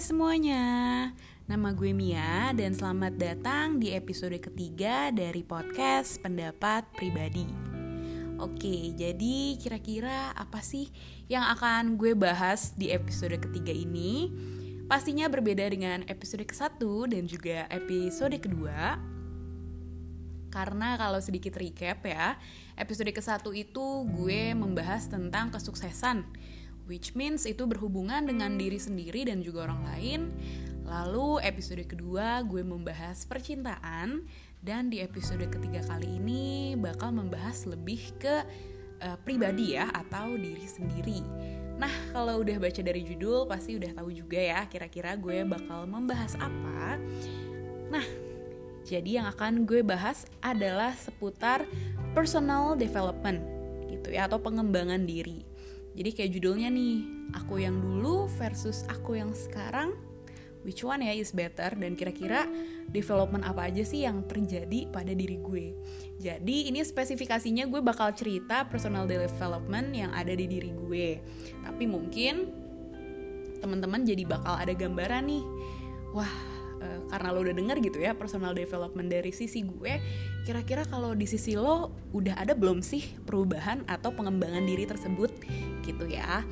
semuanya, nama gue Mia dan selamat datang di episode ketiga dari podcast Pendapat Pribadi. Oke, jadi kira-kira apa sih yang akan gue bahas di episode ketiga ini? Pastinya berbeda dengan episode ke-1 dan juga episode kedua. Karena kalau sedikit recap ya, episode ke-1 itu gue membahas tentang kesuksesan which means itu berhubungan dengan diri sendiri dan juga orang lain. Lalu episode kedua gue membahas percintaan dan di episode ketiga kali ini bakal membahas lebih ke uh, pribadi ya atau diri sendiri. Nah, kalau udah baca dari judul pasti udah tahu juga ya kira-kira gue bakal membahas apa. Nah, jadi yang akan gue bahas adalah seputar personal development gitu ya atau pengembangan diri. Jadi kayak judulnya nih, aku yang dulu versus aku yang sekarang, which one ya is better dan kira-kira development apa aja sih yang terjadi pada diri gue. Jadi ini spesifikasinya gue bakal cerita personal development yang ada di diri gue. Tapi mungkin teman-teman jadi bakal ada gambaran nih. Wah, uh, karena lo udah denger gitu ya personal development dari sisi gue kira-kira kalau di sisi lo udah ada belum sih perubahan atau pengembangan diri tersebut? Gitu ya.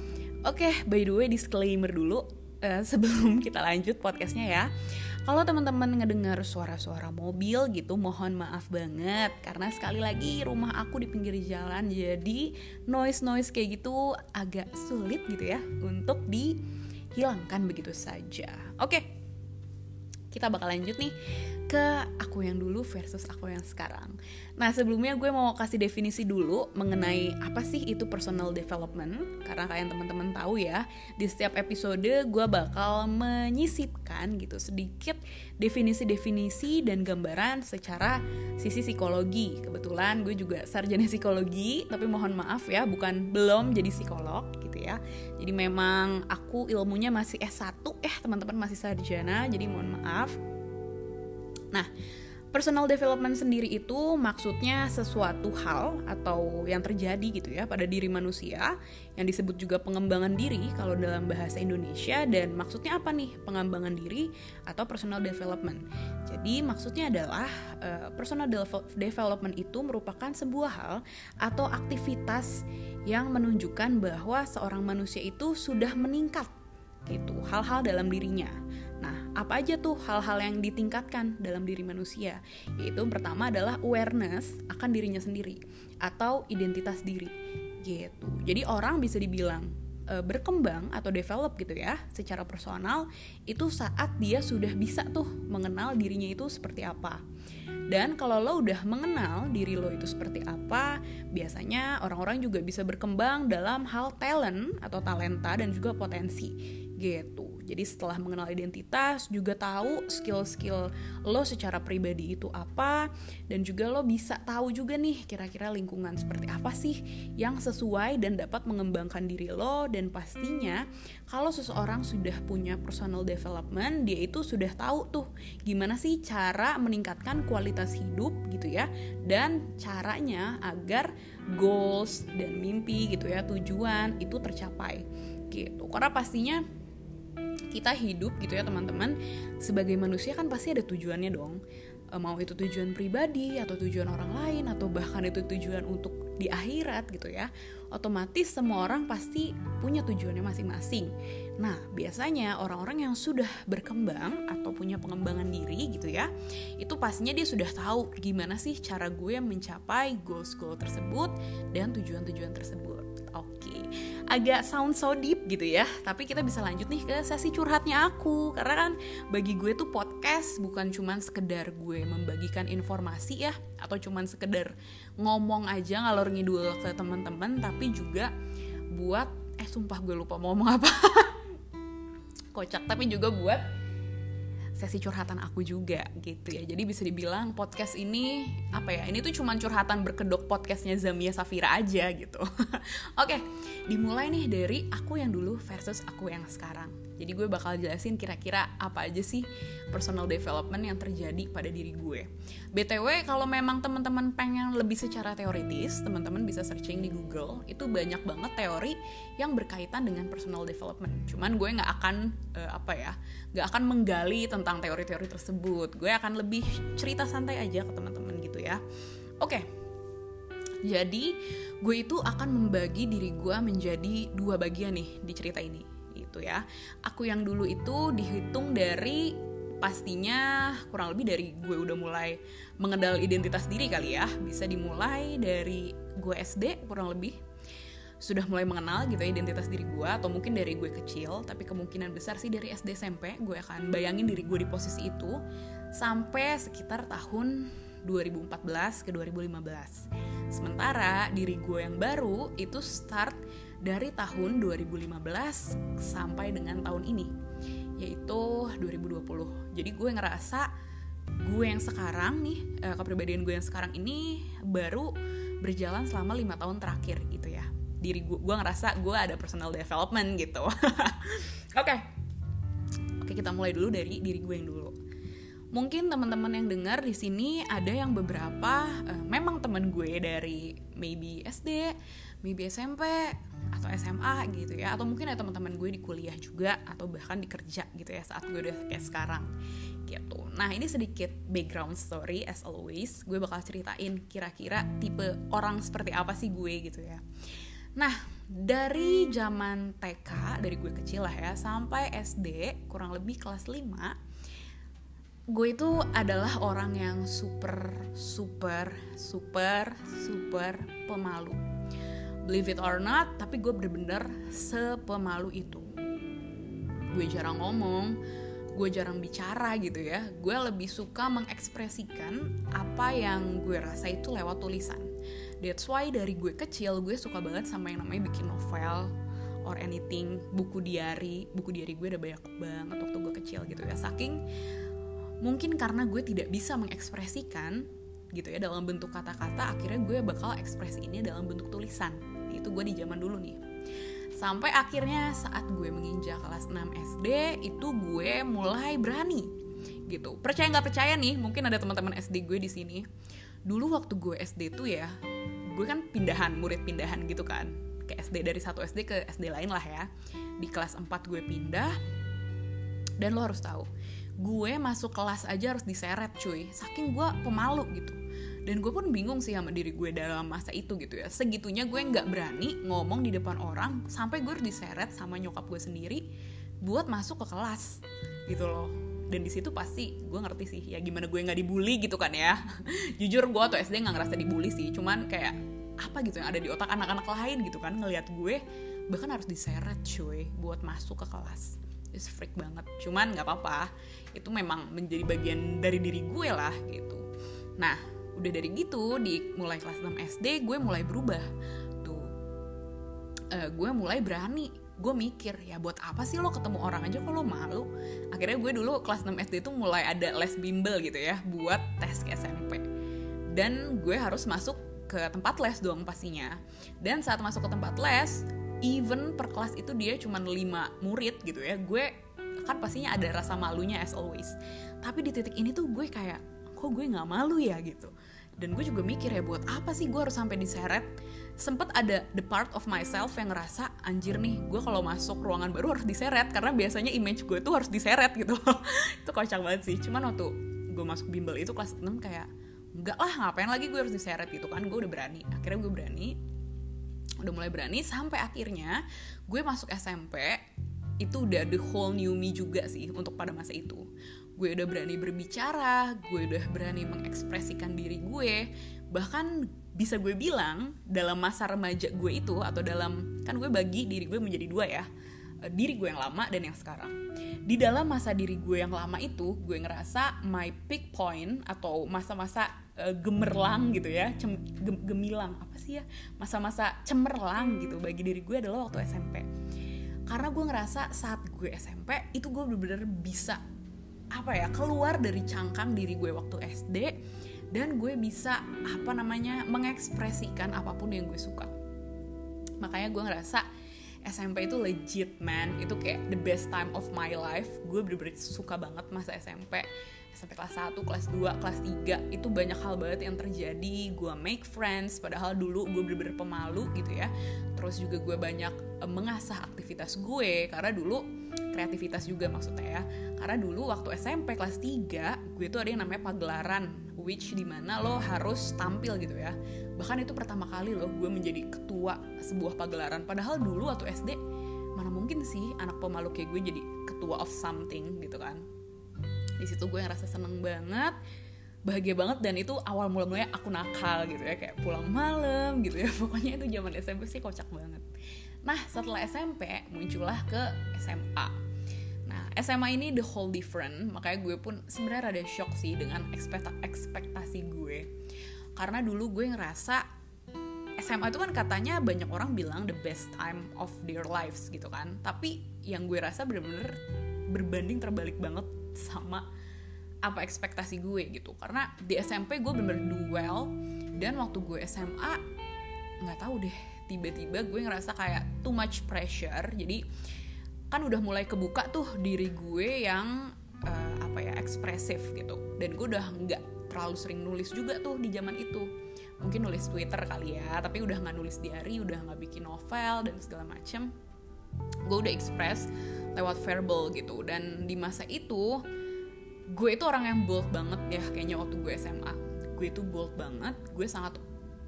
Oke okay, by the way disclaimer dulu uh, sebelum kita lanjut podcastnya ya. Kalau teman-teman ngedengar suara-suara mobil gitu mohon maaf banget. Karena sekali lagi rumah aku di pinggir jalan jadi noise noise kayak gitu agak sulit gitu ya untuk dihilangkan begitu saja. Oke okay kita bakal lanjut nih ke aku yang dulu versus aku yang sekarang. Nah sebelumnya gue mau kasih definisi dulu mengenai apa sih itu personal development karena kalian teman-teman tahu ya di setiap episode gue bakal menyisipkan gitu sedikit definisi-definisi dan gambaran secara sisi psikologi. Kebetulan gue juga sarjana psikologi tapi mohon maaf ya bukan belum jadi psikolog gitu ya. Jadi memang aku ilmunya masih S1 eh teman-teman masih sarjana jadi mohon maaf Nah, personal development sendiri itu maksudnya sesuatu hal atau yang terjadi gitu ya pada diri manusia yang disebut juga pengembangan diri kalau dalam bahasa Indonesia dan maksudnya apa nih pengembangan diri atau personal development. Jadi maksudnya adalah uh, personal development itu merupakan sebuah hal atau aktivitas yang menunjukkan bahwa seorang manusia itu sudah meningkat gitu hal-hal dalam dirinya Nah, apa aja tuh hal-hal yang ditingkatkan dalam diri manusia? Yaitu pertama adalah awareness akan dirinya sendiri atau identitas diri. Gitu. Jadi orang bisa dibilang e, berkembang atau develop gitu ya secara personal itu saat dia sudah bisa tuh mengenal dirinya itu seperti apa. Dan kalau lo udah mengenal diri lo itu seperti apa, biasanya orang-orang juga bisa berkembang dalam hal talent atau talenta dan juga potensi gitu. Jadi setelah mengenal identitas juga tahu skill-skill lo secara pribadi itu apa dan juga lo bisa tahu juga nih kira-kira lingkungan seperti apa sih yang sesuai dan dapat mengembangkan diri lo. Dan pastinya kalau seseorang sudah punya personal development dia itu sudah tahu tuh gimana sih cara meningkatkan kualitas hidup gitu ya dan caranya agar goals dan mimpi gitu ya tujuan itu tercapai gitu. Karena pastinya kita hidup gitu ya teman-teman sebagai manusia kan pasti ada tujuannya dong. E, mau itu tujuan pribadi atau tujuan orang lain atau bahkan itu tujuan untuk di akhirat gitu ya. Otomatis semua orang pasti punya tujuannya masing-masing. Nah biasanya orang-orang yang sudah berkembang atau punya pengembangan diri gitu ya itu pastinya dia sudah tahu gimana sih cara gue mencapai goals-goals tersebut dan tujuan-tujuan tersebut agak sound so deep gitu ya. Tapi kita bisa lanjut nih ke sesi curhatnya aku. Karena kan bagi gue tuh podcast bukan cuman sekedar gue membagikan informasi ya atau cuman sekedar ngomong aja ngalor ngidul ke teman-teman tapi juga buat eh sumpah gue lupa mau ngomong apa. Kocak tapi juga buat sesi curhatan aku juga gitu ya. Jadi bisa dibilang podcast ini apa ya ini tuh cuman curhatan berkedok podcastnya Zamia Safira aja gitu. Oke dimulai nih dari aku yang dulu versus aku yang sekarang Jadi gue bakal jelasin kira-kira apa aja sih personal development yang terjadi pada diri gue. BTW kalau memang teman-teman pengen lebih secara teoritis, teman-teman bisa searching di Google. Itu banyak banget teori yang berkaitan dengan personal development. Cuman gue nggak akan uh, apa ya, nggak akan menggali tentang teori-teori tersebut. Gue akan lebih cerita santai aja ke teman-teman gitu ya. Oke. Okay. Jadi gue itu akan membagi diri gue menjadi dua bagian nih di cerita ini gitu ya. Aku yang dulu itu dihitung dari pastinya kurang lebih dari gue udah mulai mengenal identitas diri kali ya. Bisa dimulai dari gue SD kurang lebih sudah mulai mengenal gitu ya identitas diri gue atau mungkin dari gue kecil tapi kemungkinan besar sih dari SD SMP gue akan bayangin diri gue di posisi itu sampai sekitar tahun 2014 ke 2015 sementara diri gue yang baru itu start dari tahun 2015 sampai dengan tahun ini yaitu 2020 jadi gue ngerasa gue yang sekarang nih eh, kepribadian gue yang sekarang ini baru berjalan selama lima tahun terakhir gitu ya. Diri gue gue ngerasa gue ada personal development gitu. Oke. Okay. oke kita mulai dulu dari diri gue yang dulu. Mungkin teman-teman yang dengar di sini ada yang beberapa uh, memang teman gue dari maybe SD, maybe SMP atau SMA gitu ya atau mungkin ada teman-teman gue di kuliah juga atau bahkan di kerja gitu ya saat gue udah kayak sekarang gitu. Nah ini sedikit background story as always gue bakal ceritain kira-kira tipe orang seperti apa sih gue gitu ya. Nah dari zaman TK dari gue kecil lah ya sampai SD kurang lebih kelas 5 gue itu adalah orang yang super super super super pemalu believe it or not tapi gue bener-bener sepemalu itu. Gue jarang ngomong gue jarang bicara gitu ya. Gue lebih suka mengekspresikan apa yang gue rasa itu lewat tulisan. That's why dari gue kecil gue suka banget sama yang namanya bikin novel or anything buku diary. Buku diary gue udah banyak banget waktu gue kecil gitu ya. Saking mungkin karena gue tidak bisa mengekspresikan gitu ya dalam bentuk kata-kata akhirnya gue bakal ekspresi ini dalam bentuk tulisan itu gue di zaman dulu nih. Sampai akhirnya saat gue menginjak kelas 6 SD itu gue mulai berani gitu. Percaya nggak percaya nih mungkin ada teman-teman SD gue di sini. Dulu waktu gue SD tuh ya gue kan pindahan murid pindahan gitu kan. Ke SD dari satu SD ke SD lain lah ya. Di kelas 4 gue pindah dan lo harus tahu gue masuk kelas aja harus diseret cuy. Saking gue pemalu gitu dan gue pun bingung sih sama diri gue dalam masa itu gitu ya. Segitunya gue nggak berani ngomong di depan orang sampai gue diseret sama nyokap gue sendiri buat masuk ke kelas gitu loh. Dan di situ pasti gue ngerti sih ya gimana gue nggak dibully gitu kan ya. Jujur gue atau SD nggak ngerasa dibully sih cuman kayak apa gitu yang ada di otak anak-anak lain gitu kan ngelihat gue bahkan harus diseret cuy buat masuk ke kelas. Is freak banget. Cuman nggak apa-apa. Itu memang menjadi bagian dari diri gue lah gitu. Nah udah dari gitu di mulai kelas 6 SD gue mulai berubah. Tuh. Uh, gue mulai berani. Gue mikir ya buat apa sih lo ketemu orang aja kalau malu? Akhirnya gue dulu kelas 6 SD itu mulai ada les bimbel gitu ya buat tes ke SMP dan gue harus masuk ke tempat les dong pastinya. Dan saat masuk ke tempat les even per kelas itu dia cuma lima murid gitu ya gue kan pastinya ada rasa malunya as always. Tapi di titik ini tuh gue kayak kok gue nggak malu ya? Gitu dan gue juga mikir ya buat apa sih gue harus sampai diseret? Sempet ada the part of myself yang ngerasa anjir nih gue kalau masuk ruangan baru harus diseret karena biasanya image gue tuh harus diseret gitu. Itu kocak banget sih. Cuman waktu gue masuk bimbel itu kelas 6 kayak enggak lah ngapain lagi gue harus diseret? Gitu kan gue udah berani. Akhirnya gue berani udah mulai berani sampai akhirnya gue masuk SMP itu udah the whole new me juga sih untuk pada masa itu gue udah berani berbicara gue udah berani mengekspresikan diri gue. Bahkan bisa gue bilang dalam masa remaja gue itu atau dalam kan gue bagi diri gue menjadi dua ya eh, diri gue yang lama dan yang sekarang. Di dalam masa diri gue yang lama itu gue ngerasa my peak point atau masa-masa uh, gemerlang gitu ya Cem, gemilang apa sih ya masa-masa cemerlang gitu bagi diri gue adalah waktu SMP karena gue ngerasa saat gue SMP itu gue bener-bener bisa apa ya keluar dari cangkang diri gue waktu SD dan gue bisa apa namanya mengekspresikan apa pun yang gue suka. Makanya gue ngerasa SMP itu legit man. Itu kayak the best time of my life. Gue bener-bener suka banget masa SMP SMP kelas 1, kelas 2, kelas 3 itu banyak hal banget yang terjadi. Gue make friends padahal dulu gue bener-bener pemalu gitu ya. Terus juga gue banyak uh, mengasah aktivitas gue. Karena dulu kreativitas juga maksudnya ya. Karena dulu waktu SMP kelas 3 gue tuh ada yang namanya pagelaran which di mana lo harus tampil gitu ya. Bahkan itu pertama kali lo gue menjadi ketua sebuah pagelaran. Padahal dulu waktu SD mana mungkin sih anak pemalu kayak gue jadi ketua of something gitu kan. Di situ gue ngerasa seneng banget bahagia banget dan itu awal mula mulanya aku nakal gitu ya. Kayak pulang malam gitu ya. Pokoknya itu zaman SMP sih kocak banget. Nah setelah SMP muncullah ke SMA SMA ini the whole different. Makanya gue pun sebenarnya ada shock sih dengan ekspektasi gue. Karena dulu gue ngerasa SMA itu kan katanya banyak orang bilang the best time of their lives gitu kan. Tapi yang gue rasa bener-bener berbanding terbalik banget sama apa ekspektasi gue gitu. Karena di SMP gue bener-bener do well dan waktu gue SMA nggak tahu deh tiba-tiba gue ngerasa kayak too much pressure. Jadi kan udah mulai kebuka tuh diri gue yang uh, apa ya ekspresif gitu. Dan gue udah nggak terlalu sering nulis juga tuh di zaman itu. Mungkin nulis Twitter kali ya tapi udah nggak nulis diary udah nggak bikin novel dan segala macem. Gue udah express lewat verbal gitu. Dan di masa itu gue itu orang yang bold banget ya kayaknya waktu gue SMA gue itu bold banget gue sangat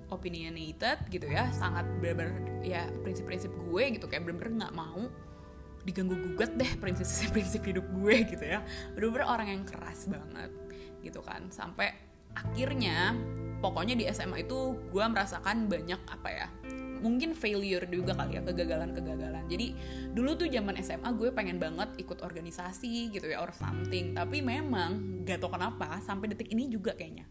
opinionated gitu ya sangat bener-bener ya prinsip-prinsip gue gitu kayak bener-bener nggak mau diganggu gugat deh prinsip-prinsip hidup gue gitu ya. Bener-bener orang yang keras banget gitu kan. Sampai akhirnya pokoknya di SMA itu gue merasakan banyak apa ya mungkin failure juga kali ya kegagalan-kegagalan. Jadi dulu tuh zaman SMA gue pengen banget ikut organisasi gitu ya or something. Tapi memang gak tau kenapa sampai detik ini juga kayaknya.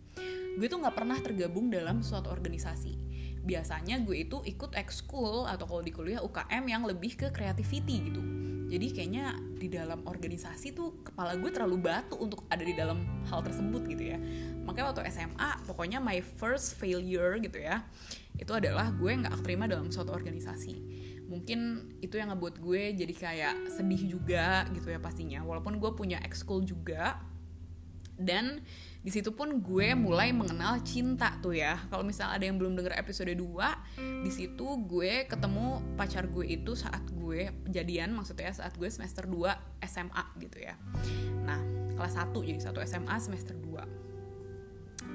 Gue tuh nggak pernah tergabung dalam suatu organisasi biasanya gue itu ikut ekskul atau kalau di kuliah UKM yang lebih ke creativity gitu. Jadi kayaknya di dalam organisasi tuh kepala gue terlalu batu untuk ada di dalam hal tersebut gitu ya. Makanya waktu SMA pokoknya my first failure gitu ya itu adalah gue nggak terima dalam suatu organisasi. Mungkin itu yang ngebuat gue jadi kayak sedih juga gitu ya pastinya. Walaupun gue punya ekskul juga dan di situ pun gue mulai mengenal cinta tuh ya. Kalau misalnya ada yang belum denger episode 2 di situ gue ketemu pacar gue itu saat gue jadian maksudnya saat gue semester 2 SMA gitu ya. Nah kelas 1 jadi satu SMA semester 2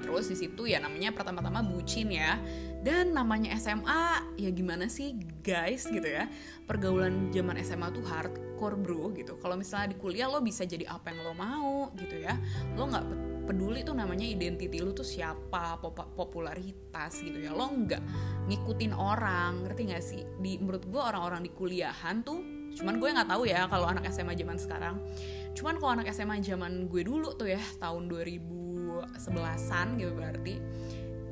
terus di situ ya namanya pertama-tama bucin ya. Dan namanya SMA ya gimana sih guys gitu ya. Pergaulan zaman SMA tuh hardcore bro gitu. Kalau misalnya di kuliah lo bisa jadi apa yang lo mau gitu ya. Lo nggak peduli tuh namanya identity lu tuh siapa pop popularitas gitu ya. Lo nggak ngikutin orang ngerti gak sih? Di menurut gue orang-orang di kuliahan tuh cuman gue nggak tahu ya kalau anak SMA zaman sekarang. Cuman kalau anak SMA zaman gue dulu tuh ya tahun 2011an gitu berarti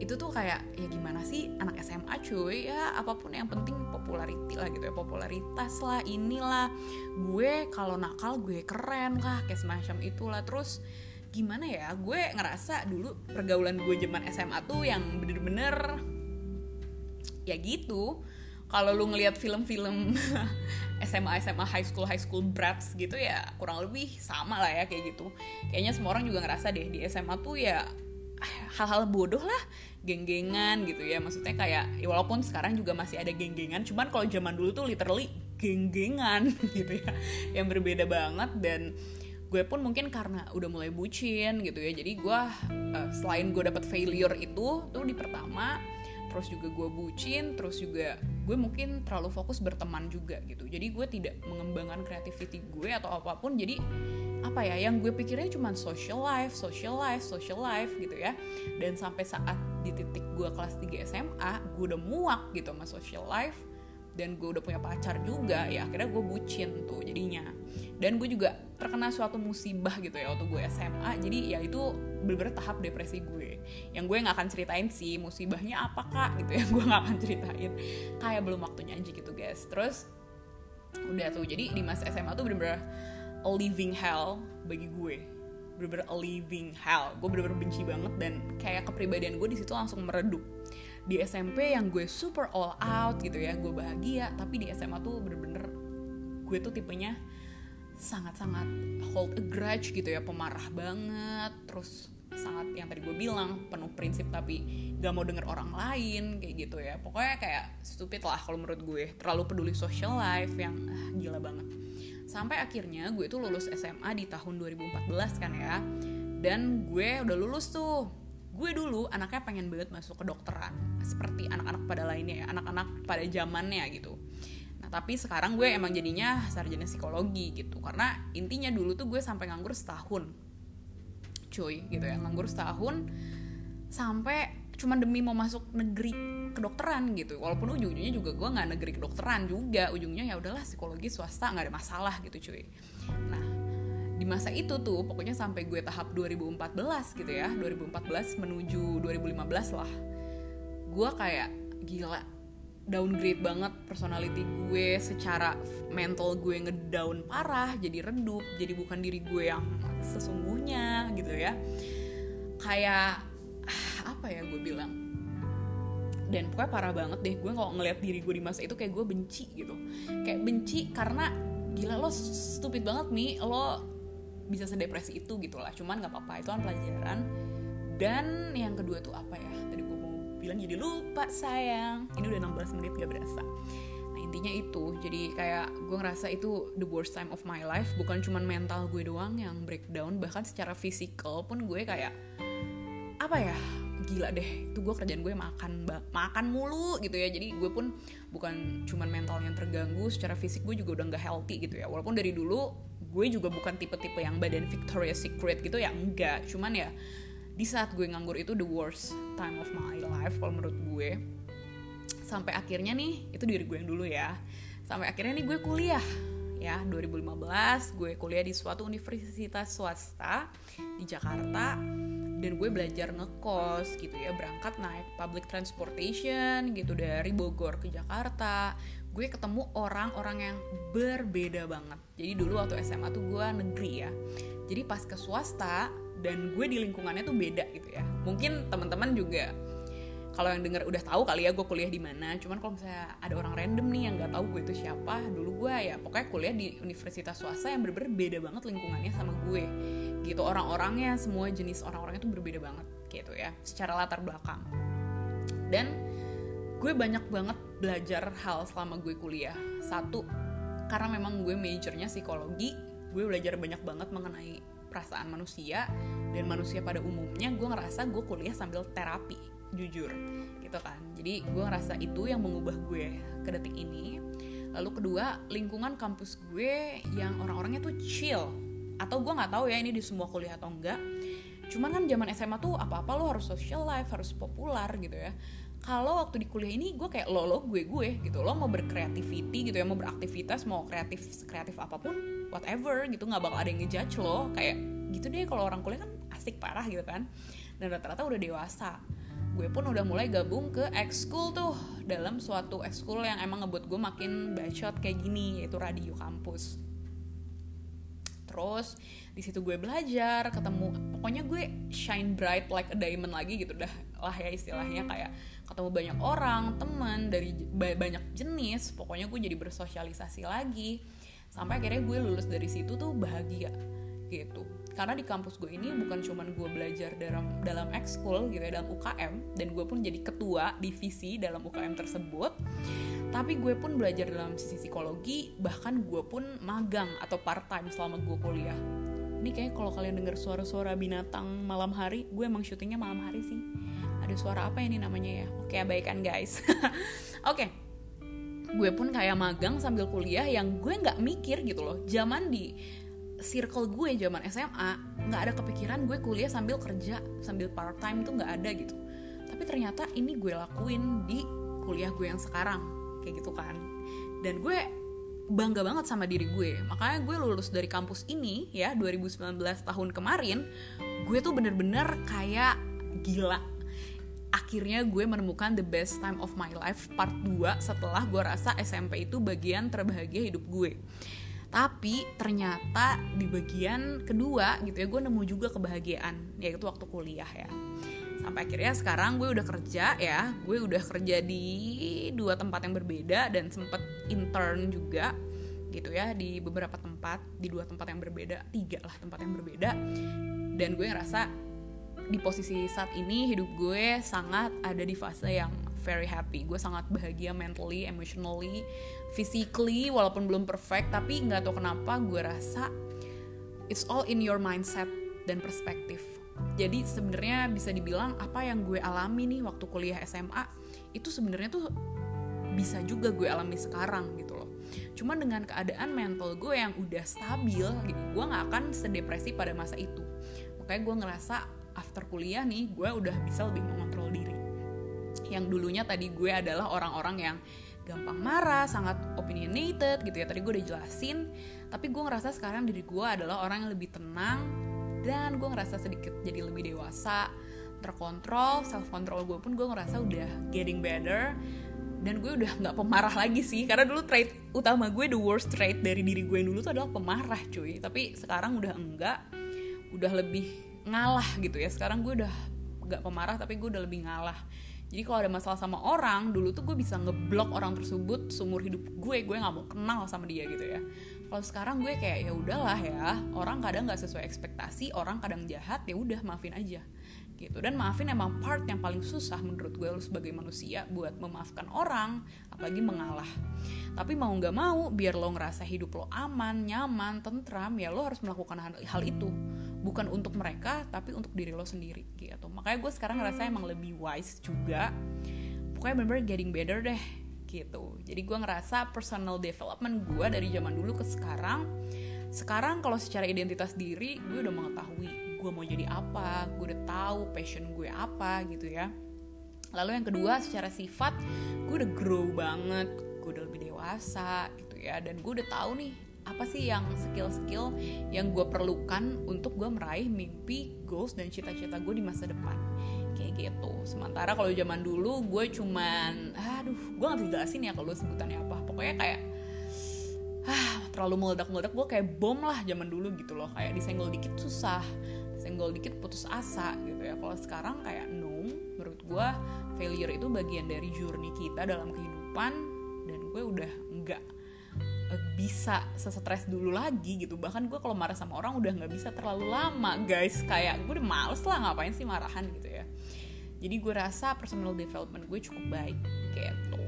itu tuh kayak ya gimana sih anak SMA cuy ya apa pun yang penting popularity lah gitu ya popularitas lah inilah. Gue kalau nakal gue keren kah kayak semacam itulah. Terus gimana ya gue ngerasa dulu pergaulan gue zaman SMA tuh yang bener-bener ya gitu kalau lu ngelihat film-film SMA SMA high school high school brats gitu ya kurang lebih sama lah ya kayak gitu. Kayaknya semua orang juga ngerasa deh di SMA tuh ya hal-hal bodoh lah geng-gengan gitu ya. Maksudnya kayak ya walaupun sekarang juga masih ada geng-gengan cuman kalau zaman dulu tuh literally geng-gengan gitu ya yang berbeda banget. Dan gue pun mungkin karena udah mulai bucin gitu ya jadi gue uh, selain gue dapet failure itu tuh di pertama terus juga gue bucin terus juga gue mungkin terlalu fokus berteman juga gitu. Jadi gue tidak mengembangkan creativity gue atau apa pun. Jadi apa ya yang gue pikirnya cuma social life social life social life gitu ya. Dan sampai saat di titik gue kelas 3 SMA gue udah muak gitu sama social life. Dan gue udah punya pacar juga ya akhirnya gue bucin tuh jadinya. Dan gue juga terkena suatu musibah gitu ya waktu gue SMA jadi ya itu bener-bener tahap depresi gue. Yang gue nggak akan ceritain sih musibahnya apa kak gitu ya. Gue nggak akan ceritain. Kayak belum waktunya aja gitu guys. Terus udah tuh. Jadi di masa SMA tuh bener-bener a living hell bagi gue. Bener-bener a living hell. Gue bener-bener benci banget dan kayak kepribadian gue di situ langsung meredup. Di SMP yang gue super all out gitu ya gue bahagia tapi di SMA tuh bener-bener gue tuh tipenya sangat-sangat hold a grudge gitu ya pemarah banget terus sangat yang tadi gue bilang penuh prinsip tapi gak mau denger orang lain kayak gitu ya. Pokoknya kayak stupid lah kalau menurut gue. Terlalu peduli social life yang ah, gila banget. Sampai akhirnya gue tuh lulus SMA di tahun 2014 kan ya. Dan gue udah lulus tuh. Gue dulu anaknya pengen banget masuk ke dokteran seperti anak-anak pada lainnya ya anak-anak pada zamannya gitu. Nah tapi sekarang gue emang jadinya sarjana psikologi gitu. Karena intinya dulu tuh gue sampai nganggur setahun cuy gitu ya. Nganggur setahun sampai cuman demi mau masuk negeri kedokteran gitu. Walaupun ujung-ujungnya juga gue nggak negeri kedokteran juga. Ujungnya ya udahlah psikologi swasta nggak ada masalah gitu cuy. Nah di masa itu tuh pokoknya sampai gue tahap 2014 gitu ya 2014 menuju 2015 lah gue kayak gila downgrade banget personality gue secara mental gue ngedown parah jadi redup jadi bukan diri gue yang sesungguhnya gitu ya. Kayak apa ya gue bilang? Dan pokoknya parah banget deh gue kalau ngeliat diri gue di masa itu kayak gue benci gitu. Kayak benci karena gila lo stupid banget nih lo bisa sedepresi itu gitu lah cuman nggak apa-apa itu kan pelajaran. Dan yang kedua tuh apa ya bilang jadi lupa sayang. Ini udah 16 menit gak berasa. Nah intinya itu. Jadi kayak gue ngerasa itu the worst time of my life. Bukan cuman mental gue doang yang breakdown bahkan secara fisikal pun gue kayak apa ya? Gila deh itu gue kerjaan gue makan makan mulu gitu ya. Jadi gue pun bukan cuman mental yang terganggu secara fisik gue juga udah nggak healthy gitu ya. Walaupun dari dulu gue juga bukan tipe-tipe yang badan Victoria's Secret gitu ya enggak. Cuman ya di saat gue nganggur itu the worst time of my life kalau menurut gue. Sampai akhirnya nih itu diri gue yang dulu ya. Sampai akhirnya nih gue kuliah ya. 2015 gue kuliah di suatu universitas swasta di Jakarta dan gue belajar ngekos gitu ya berangkat naik public transportation gitu dari Bogor ke Jakarta. Gue ketemu orang-orang yang berbeda banget. Jadi dulu waktu SMA tuh gue negeri ya. Jadi pas ke swasta dan gue di lingkungannya tuh beda gitu ya. Mungkin teman-teman juga kalau yang denger udah tahu kali ya gue kuliah di mana. Cuman kalau misalnya ada orang random nih yang nggak tahu gue itu siapa dulu gue ya pokoknya kuliah di universitas swasta yang bener-bener beda banget lingkungannya sama gue. Gitu orang-orangnya semua jenis orang-orangnya tuh berbeda banget gitu ya secara latar belakang. Dan gue banyak banget belajar hal selama gue kuliah. Satu karena memang gue majornya psikologi gue belajar banyak banget mengenai perasaan manusia dan manusia pada umumnya gue ngerasa gue kuliah sambil terapi jujur gitu kan. Jadi gue ngerasa itu yang mengubah gue ke detik ini. Lalu kedua lingkungan kampus gue yang orang-orangnya tuh chill. Atau gue nggak tahu ya ini di semua kuliah atau enggak. Cuman kan zaman SMA tuh apa-apa lo harus social life harus populer gitu ya. Kalau waktu di kuliah ini gue kayak lo gue gue gitu. Lo mau berkreativiti gitu ya mau beraktivitas mau kreatif kreatif apa pun whatever gitu. Nggak bakal ada yang ngejudge lo. Kayak gitu deh kalau orang kuliah kan asik parah gitu kan. Dan rata-rata udah dewasa. Gue pun udah mulai gabung ke ekskul tuh. Dalam suatu ekskul yang emang ngebuat gue makin bacot kayak gini yaitu radio kampus. Terus di situ gue belajar ketemu pokoknya gue shine bright like a diamond lagi gitu dah lah ya istilahnya. Kayak ketemu banyak orang temen dari banyak jenis. Pokoknya gue jadi bersosialisasi lagi. Sampai akhirnya gue lulus dari situ tuh bahagia gitu karena di kampus gue ini bukan cuman gue belajar dalam dalam ekskul gitu ya dalam UKM dan gue pun jadi ketua divisi dalam UKM tersebut tapi gue pun belajar dalam sisi psikologi bahkan gue pun magang atau part time selama gue kuliah. Ini kayak kalau kalian dengar suara-suara binatang malam hari gue emang syutingnya malam hari sih. Ada suara apa ini namanya ya? Oke abaikan guys. Oke. Gue pun kayak magang sambil kuliah yang gue nggak mikir gitu loh. Zaman di circle gue zaman SMA nggak ada kepikiran gue kuliah sambil kerja sambil part time tuh nggak ada gitu. Tapi ternyata ini gue lakuin di kuliah gue yang sekarang kayak gitu kan. Dan gue bangga banget sama diri gue. Makanya gue lulus dari kampus ini ya 2019 tahun kemarin gue tuh bener-bener kayak gila. Akhirnya gue menemukan the best time of my life part 2 setelah gue rasa SMP itu bagian terbahagia hidup gue tapi ternyata di bagian kedua gitu ya gue nemu juga kebahagiaan yaitu waktu kuliah ya. Sampai akhirnya sekarang gue udah kerja ya gue udah kerja di dua tempat yang berbeda dan sempet intern juga gitu ya di beberapa tempat di dua tempat yang berbeda tiga lah tempat yang berbeda. Dan gue ngerasa di posisi saat ini hidup gue sangat ada di fase yang very happy. Gue sangat bahagia mentally emotionally physically walaupun belum perfect tapi nggak tahu kenapa gue rasa it's all in your mindset dan perspektif. Jadi sebenarnya bisa dibilang apa yang gue alami nih waktu kuliah SMA itu sebenarnya tuh bisa juga gue alami sekarang gitu loh. Cuman dengan keadaan mental gue yang udah stabil gitu gue nggak akan sedepresi pada masa itu. Makanya gue ngerasa after kuliah nih gue udah bisa lebih mengontrol yang dulunya tadi gue adalah orang-orang yang gampang marah, sangat opinionated gitu ya. Tadi gue udah jelasin, tapi gue ngerasa sekarang diri gue adalah orang yang lebih tenang dan gue ngerasa sedikit jadi lebih dewasa, terkontrol, self control gue pun gue ngerasa udah getting better. Dan gue udah nggak pemarah lagi sih karena dulu trait utama gue the worst trait dari diri gue dulu tuh adalah pemarah cuy. Tapi sekarang udah enggak udah lebih ngalah gitu ya. Sekarang gue udah nggak pemarah tapi gue udah lebih ngalah jadi kalau ada masalah sama orang dulu tuh gue bisa ngeblok orang tersebut seumur hidup gue gue nggak mau kenal sama dia gitu ya. Kalau sekarang gue kayak ya udahlah ya orang kadang nggak sesuai ekspektasi orang kadang jahat ya udah maafin aja gitu. Dan maafin emang part yang paling susah menurut gue lo sebagai manusia buat memaafkan orang apalagi mengalah. Tapi mau nggak mau biar lo ngerasa hidup lo aman nyaman tentram ya lo harus melakukan hal, hal itu. Bukan untuk mereka tapi untuk diri lo sendiri gitu. Makanya gue sekarang ngerasa emang lebih wise juga. Pokoknya bener-bener getting better deh gitu. Jadi gue ngerasa personal development gue dari zaman dulu ke sekarang sekarang kalau secara identitas diri gue udah mengetahui gue mau jadi apa gue udah tahu passion gue apa gitu ya. Lalu yang kedua secara sifat gue udah grow banget gue udah lebih dewasa gitu ya. Dan gue udah tahu nih apa sih yang skill-skill yang gue perlukan untuk gue meraih mimpi, goals dan cita-cita gue di masa depan. Kayak gitu. Sementara kalau zaman dulu gue cuman, aduh, gue nggak bisa jelasin ya kalau sebutannya apa. Pokoknya kayak ah terlalu meledak-meledak. Gue kayak bom lah zaman dulu gitu loh. Kayak disenggol dikit susah senggol dikit putus asa gitu ya. Kalau sekarang kayak no menurut gue failure itu bagian dari journey kita dalam kehidupan dan gue udah nggak eh, bisa sesetres dulu lagi gitu. Bahkan gue kalau marah sama orang udah nggak bisa terlalu lama guys. Kayak gue udah males lah ngapain sih marahan gitu ya. Jadi gue rasa personal development gue cukup baik gitu.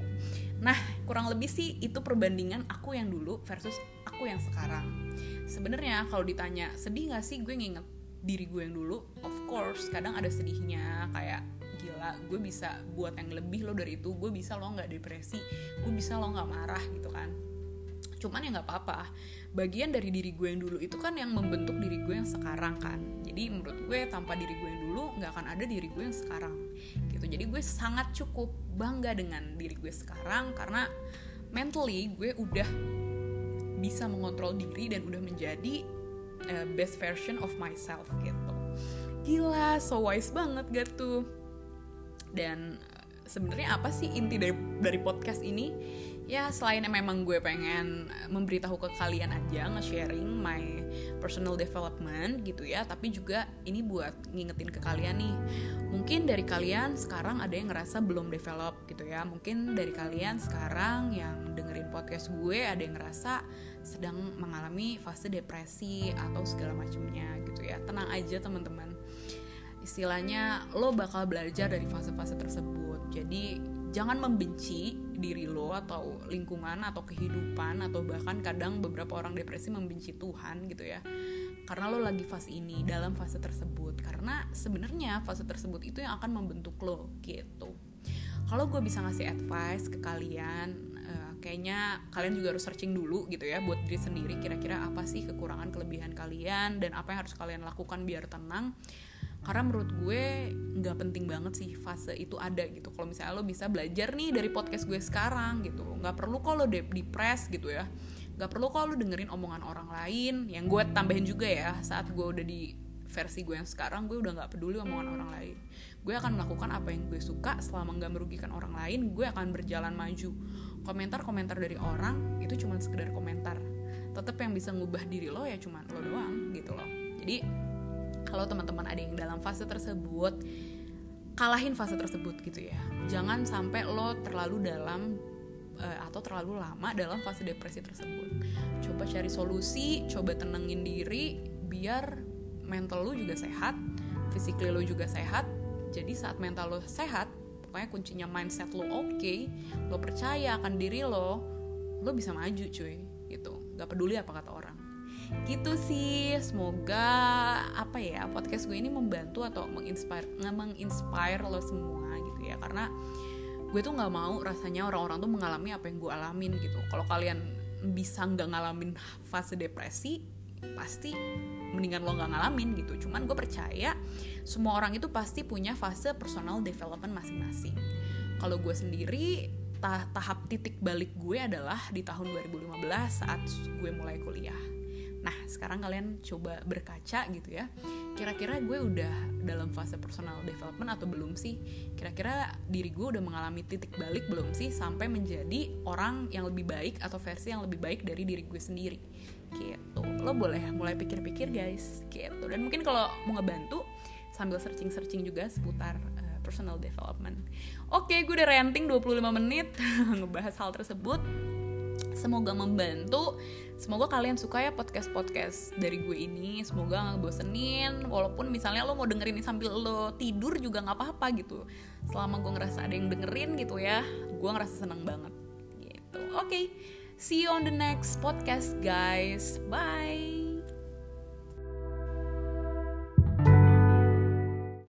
Nah kurang lebih sih itu perbandingan aku yang dulu versus aku yang sekarang. Sebenarnya kalau ditanya sedih gak sih? Gue nginget diri gue yang dulu of course kadang ada sedihnya kayak gila gue bisa buat yang lebih lo dari itu gue bisa lo nggak depresi gue bisa lo nggak marah gitu kan. Cuman ya nggak apa-apa bagian dari diri gue yang dulu itu kan yang membentuk diri gue yang sekarang kan. Jadi menurut gue tanpa diri gue yang dulu nggak akan ada diri gue yang sekarang gitu. Jadi gue sangat cukup bangga dengan diri gue sekarang karena mentally gue udah bisa mengontrol diri dan udah menjadi uh, best version of myself gitu. Gila so wise banget gak tuh? Dan uh, sebenarnya apa sih inti dari dari podcast ini ya selain memang gue pengen memberitahu ke kalian aja nge-sharing my personal development gitu ya tapi juga ini buat ngingetin ke kalian nih. Mungkin dari kalian sekarang ada yang ngerasa belum develop gitu ya. Mungkin dari kalian sekarang yang dengerin podcast gue ada yang ngerasa sedang mengalami fase depresi atau segala macamnya gitu ya. Tenang aja teman-teman. Istilahnya lo bakal belajar dari fase-fase tersebut. Jadi jangan membenci diri lo atau lingkungan atau kehidupan atau bahkan kadang beberapa orang depresi membenci Tuhan gitu ya. Karena lo lagi fase ini dalam fase tersebut. Karena sebenarnya fase tersebut itu yang akan membentuk lo gitu. Kalau gue bisa ngasih advice ke kalian kayaknya kalian juga harus searching dulu gitu ya buat diri sendiri kira-kira apa sih kekurangan kelebihan kalian dan apa yang harus kalian lakukan biar tenang karena menurut gue nggak penting banget sih fase itu ada gitu. Kalau misalnya lo bisa belajar nih dari podcast gue sekarang gitu. Nggak perlu kok lo depres gitu ya. Nggak perlu kok lo dengerin omongan orang lain. Yang gue tambahin juga ya saat gue udah di versi gue yang sekarang gue udah nggak peduli omongan orang lain. Gue akan melakukan apa yang gue suka selama nggak merugikan orang lain gue akan berjalan maju. Komentar-komentar dari orang itu cuma sekedar komentar. Tetap yang bisa ngubah diri lo ya cuma lo doang gitu loh. Jadi kalau teman-teman ada yang dalam fase tersebut kalahin fase tersebut gitu ya. Jangan sampai lo terlalu dalam uh, atau terlalu lama dalam fase depresi tersebut. Coba cari solusi coba tenangin diri biar mental lo juga sehat physically lo juga sehat. Jadi saat mental lo sehat pokoknya kuncinya mindset lo oke okay, lo percaya akan diri lo lo bisa maju cuy gitu. Gak peduli apa kata gitu sih semoga apa ya podcast gue ini membantu atau menginspire menginspire lo semua gitu ya. Karena gue tuh nggak mau rasanya orang-orang tuh mengalami apa yang gue alamin gitu. Kalau kalian bisa nggak ngalamin fase depresi pasti mendingan lo nggak ngalamin gitu. Cuman gue percaya semua orang itu pasti punya fase personal development masing-masing. Kalau gue sendiri tahap titik balik gue adalah di tahun 2015 saat gue mulai kuliah Nah, sekarang kalian coba berkaca gitu ya. Kira-kira gue udah dalam fase personal development atau belum sih? Kira-kira diri gue udah mengalami titik balik belum sih sampai menjadi orang yang lebih baik atau versi yang lebih baik dari diri gue sendiri? Gitu. Lo boleh mulai pikir-pikir guys. Gitu. Dan mungkin kalau mau ngebantu sambil searching-searching juga seputar uh, personal development. Oke, gue udah ranting 25 menit ngebahas hal tersebut semoga membantu. Semoga kalian suka ya podcast podcast dari gue ini. Semoga nggak bosenin. Walaupun misalnya lo mau dengerin ini sambil lo tidur juga nggak apa-apa gitu. Selama gue ngerasa ada yang dengerin gitu ya gue ngerasa seneng banget. Gitu. Oke okay. see you on the next podcast guys. Bye